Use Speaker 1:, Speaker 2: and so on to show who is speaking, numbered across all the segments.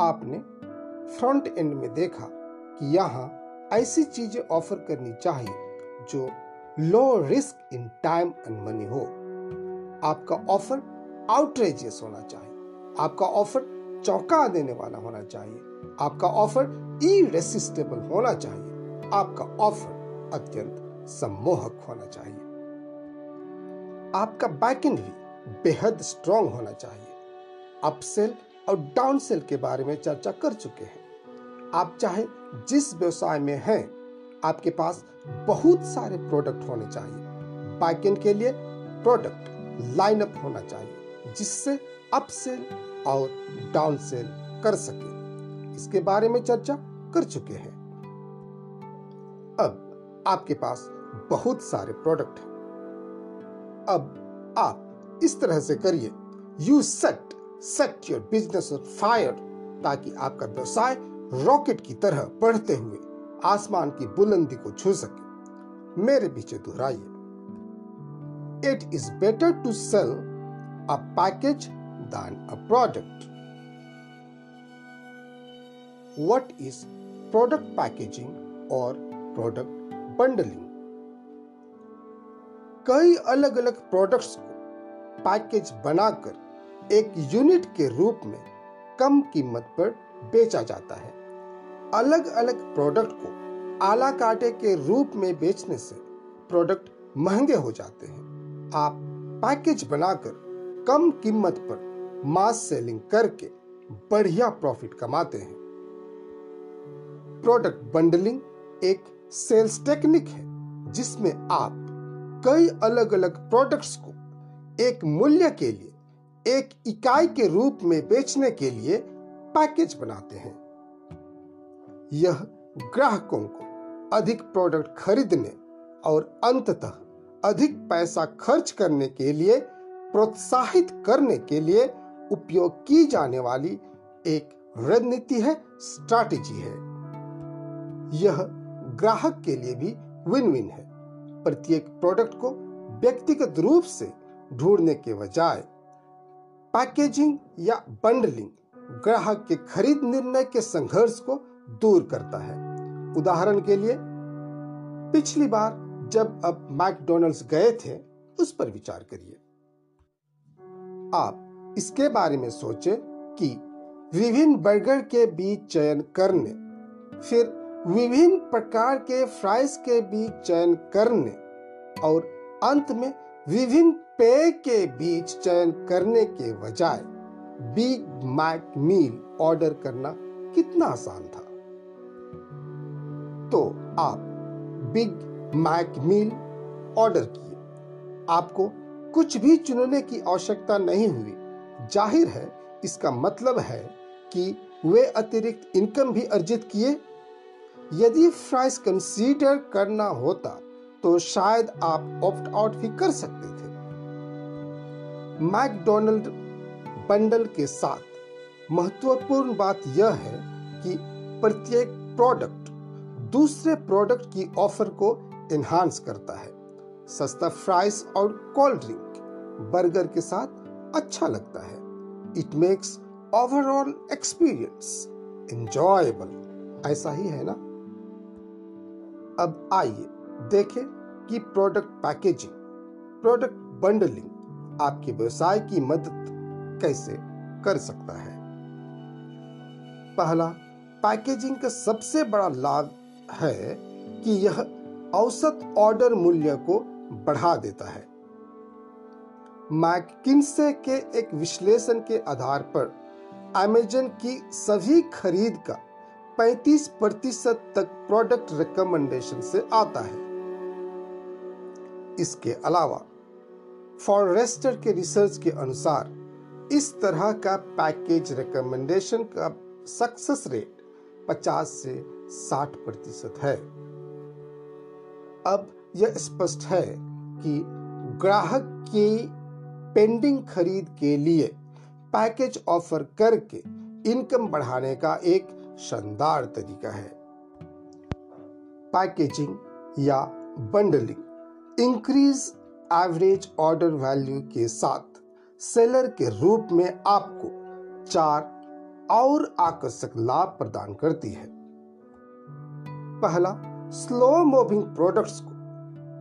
Speaker 1: आपने front end में देखा कि यहाँ ऐसी चीज़ें ऑफ़र करनी चाहिए जो low risk in time and money हो। आपका ऑफ़र आउटरेजियस होना चाहिए। आपका ऑफ़र चौंका देने वाला होना चाहिए। आपका ऑफ़र इरेसिस्टेबल होना चाहिए। आपका ऑफ़र अत्यंत सम्मोहक होना चाहिए। आपका बैकएंड भी बेहद स्ट्रांग होना चाहिए। अपसेल और डाउन सेल के बारे में चर्चा कर चुके हैं। आप चाहे जिस व्यवसाय में हैं, आपके पास बहुत सारे प्रोडक्ट होने चाहिए। बैकएंड के लिए प्रोडक्ट लाइनअप होना चाहिए, जिससे अपसेल और डाउनसेल कर सके। इसके बारे में चर्चा कर चुके हैं। अब आपके पास बहुत सारे प्रोडक्ट हैं। अब आप इस तरह से करिए। You set set your business on fire ताकि आपका व्यवसाय रॉकेट की तरह बढ़ते हुए आसमान की बुलंदी को छू सके। मेरे पीछे दोहराइए। It is better to sell a package than a product what is product packaging और product bundling? कई अलग अलग प्रोडक्ट्स को पैकेज बनाकर एक यूनिट के रूप में कम कीमत पर बेचा जाता है। अलग अलग प्रोडक्ट को आला काटे के रूप में बेचने से प्रोडक्ट महँगे हो जाते हैं। आप पैकेज बनाकर कम कीमत पर मास सेलिंग करके बढ़िया प्रॉफिट कमाते हैं। प्रोडक्ट बंडलिंग एक सेल्स टेक्निक है, जिसमें आप कई अलग अलग प्रोडक्ट्स को एक मूल्य के लिए एक इकाई के रूप में बेचने के लिए पैकेज बनाते हैं। यह ग्राहकों को अधिक प्रोडक्ट खरीदने और अंततः अधिक पैसा खर्च करने के लिए प्रोत्साहित करने के लिए उपयोग की जाने वाली एक रणनीति है स्ट्रैटेजी है। यह ग्राहक के लिए भी विन विन है। प्रत्येक प्रोडक्ट को व्यक्तिगत रूप से ढूँढने के बजाय पैकेजिंग या बंडलिंग ग्राहक के खरीद निर्णय के संघर्ष को दूर करता है। उदाहरण के लिए, पिछली बार जब अब मैकडोनल्ड्स गए थे, उस पर विचार करिए। आप इसके बारे में सोचें कि विभिन्न बर्गर के बीच चयन करने, फिर विभिन्न प्रकार के फ्राइज के बीच चयन करने और अंत में विभिन्न पेय के बीच चयन करने के बजाय बिग मैक मील ऑर्डर करना कितना आसान था? तो आप बिग मैक मील ऑर्डर किए। आपको कुछ भी चुनने की आवश्यकता नहीं हुई। ज़ाहिर है, इसका मतलब है कि वे अतिरिक्त इनकम भी अर्जित किए। यदि फ्राइज कंसीडर करना होता तो शायद आप ऑप्ट आउट भी कर सकते थे। मैकडोनल्ड बंडल के साथ। महत्वपूर्ण बात यह है कि प्रत्येक प्रोडक्ट दूसरे प्रोडक्ट की ऑफ़र को एनहांस करता है। सस्ता फ्राइज और कोल्ड ड्रिंक बर्गर के साथ अच्छा लगता है। It makes overall experience enjoyable ऐसा ही है ना? अब आइए देखें कि प्रोडक्ट पैकेजिंग प्रोडक्ट बंडलिंग आपके व्यवसाय की मदद कैसे कर सकता है? पहला पैकेजिंग का सबसे बड़ा लाभ है कि यह औसत ऑर्डर मूल्य को बढ़ा देता है। मैकिन्से के एक विश्लेषण के आधार पर अमेजन की सभी खरीद का 35 प्रतिशत तक प्रोडक्ट रिकमेंडेशन से आता है। इसके अलावा फॉरेस्टर के रिसर्च के अनुसार, इस तरह का पैकेज रिकमेंडेशन का सक्सेस रेट 50 से 60 प्रतिशत है। अब यह स्पष्ट है कि ग्राहक की पेंडिंग खरीद के लिए पैकेज ऑफ़र करके इनकम बढ़ाने का एक शानदार तरीका है। पैकेजिंग या bundling increase average order value के साथ सेलर के रूप में आपको चार और आकर्षक लाभ प्रदान करती है। पहला स्लो मूविंग प्रोडक्ट्स को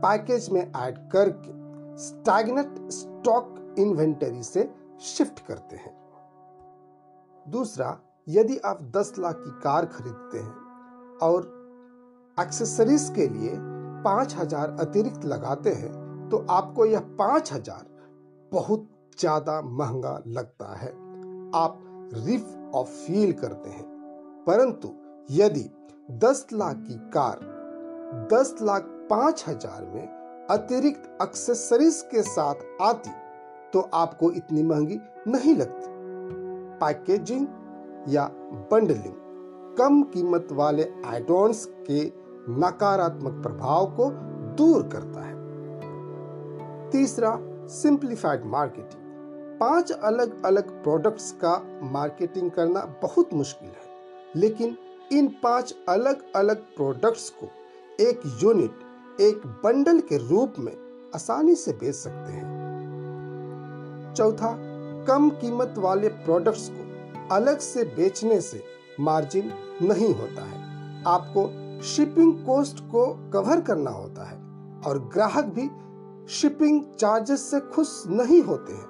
Speaker 1: पैकेज में ऐड करके स्टैगनेट स्टॉक इन्वेंटरी से शिफ्ट करते हैं। दूसरा, यदि आप 10 लाख की कार खरीदते हैं और एक्सेसरीज के लिए 5000 अतिरिक्त लगाते हैं तो आपको यह 5000 बहुत ज़्यादा महँगा लगता है। आप रिफ ऑफ़ फील करते हैं। परंतु यदि 10 लाख की कार 10 लाख पाँच हज़ार में अतिरिक्त एक्सेसरीज के साथ आती तो आपको इतनी महँगी नहीं लगती। पैकेजिंग या बंडलिंग कम कीमत वाले एडॉन्स के नकारात्मक प्रभाव को दूर करता है। तीसरा सिंप्लीफाइड मार्केटिंग पाँच अलग अलग प्रोडक्ट्स का मार्केटिंग करना बहुत मुश्किल है, लेकिन इन पाँच अलग अलग प्रोडक्ट्स को एक यूनिट एक बंडल के रूप में आसानी से बेच सकते हैं। चौथा, कम कीमत वाले प्रोडक्ट्स को अलग से बेचने से मार्जिन नहीं होता है। आपको शिपिंग कॉस्ट को कवर करना होता है और ग्राहक भी शिपिंग चार्जेस से खुश नहीं होते हैं।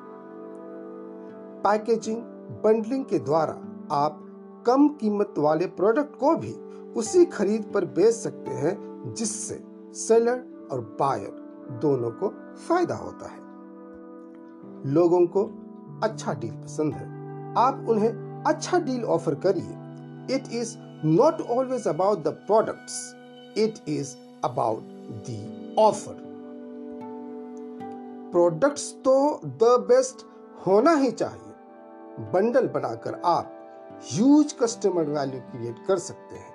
Speaker 1: पैकेजिंग, बंडलिंग के द्वारा आप कम कीमत वाले प्रोडक्ट को भी उसी खरीद पर बेच सकते हैं, जिससे सेलर और बायर दोनों को फ़ायदा होता है। लोगों को अच्छा डील पसंद है। आप उन्हें अच्छा डील ऑफ़र करिए। It is not always about the products it is about the offer products तो द बेस्ट होना ही चाहिए। बंडल बनाकर आप ह्यूज कस्टमर वैल्यू क्रिएट कर सकते हैं।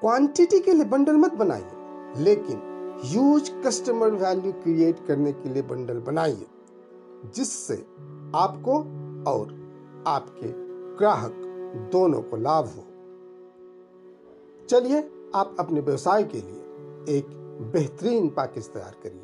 Speaker 1: क्वांटिटी के लिए बंडल मत बनाइए, लेकिन ह्यूज कस्टमर वैल्यू क्रिएट करने के लिए बंडल बनाइए, जिससे आपको और आपके ग्राहक दोनों को लाभ हो। चलिए, आप अपने व्यवसाय के लिए एक बेहतरीन पैकेज तैयार करिए।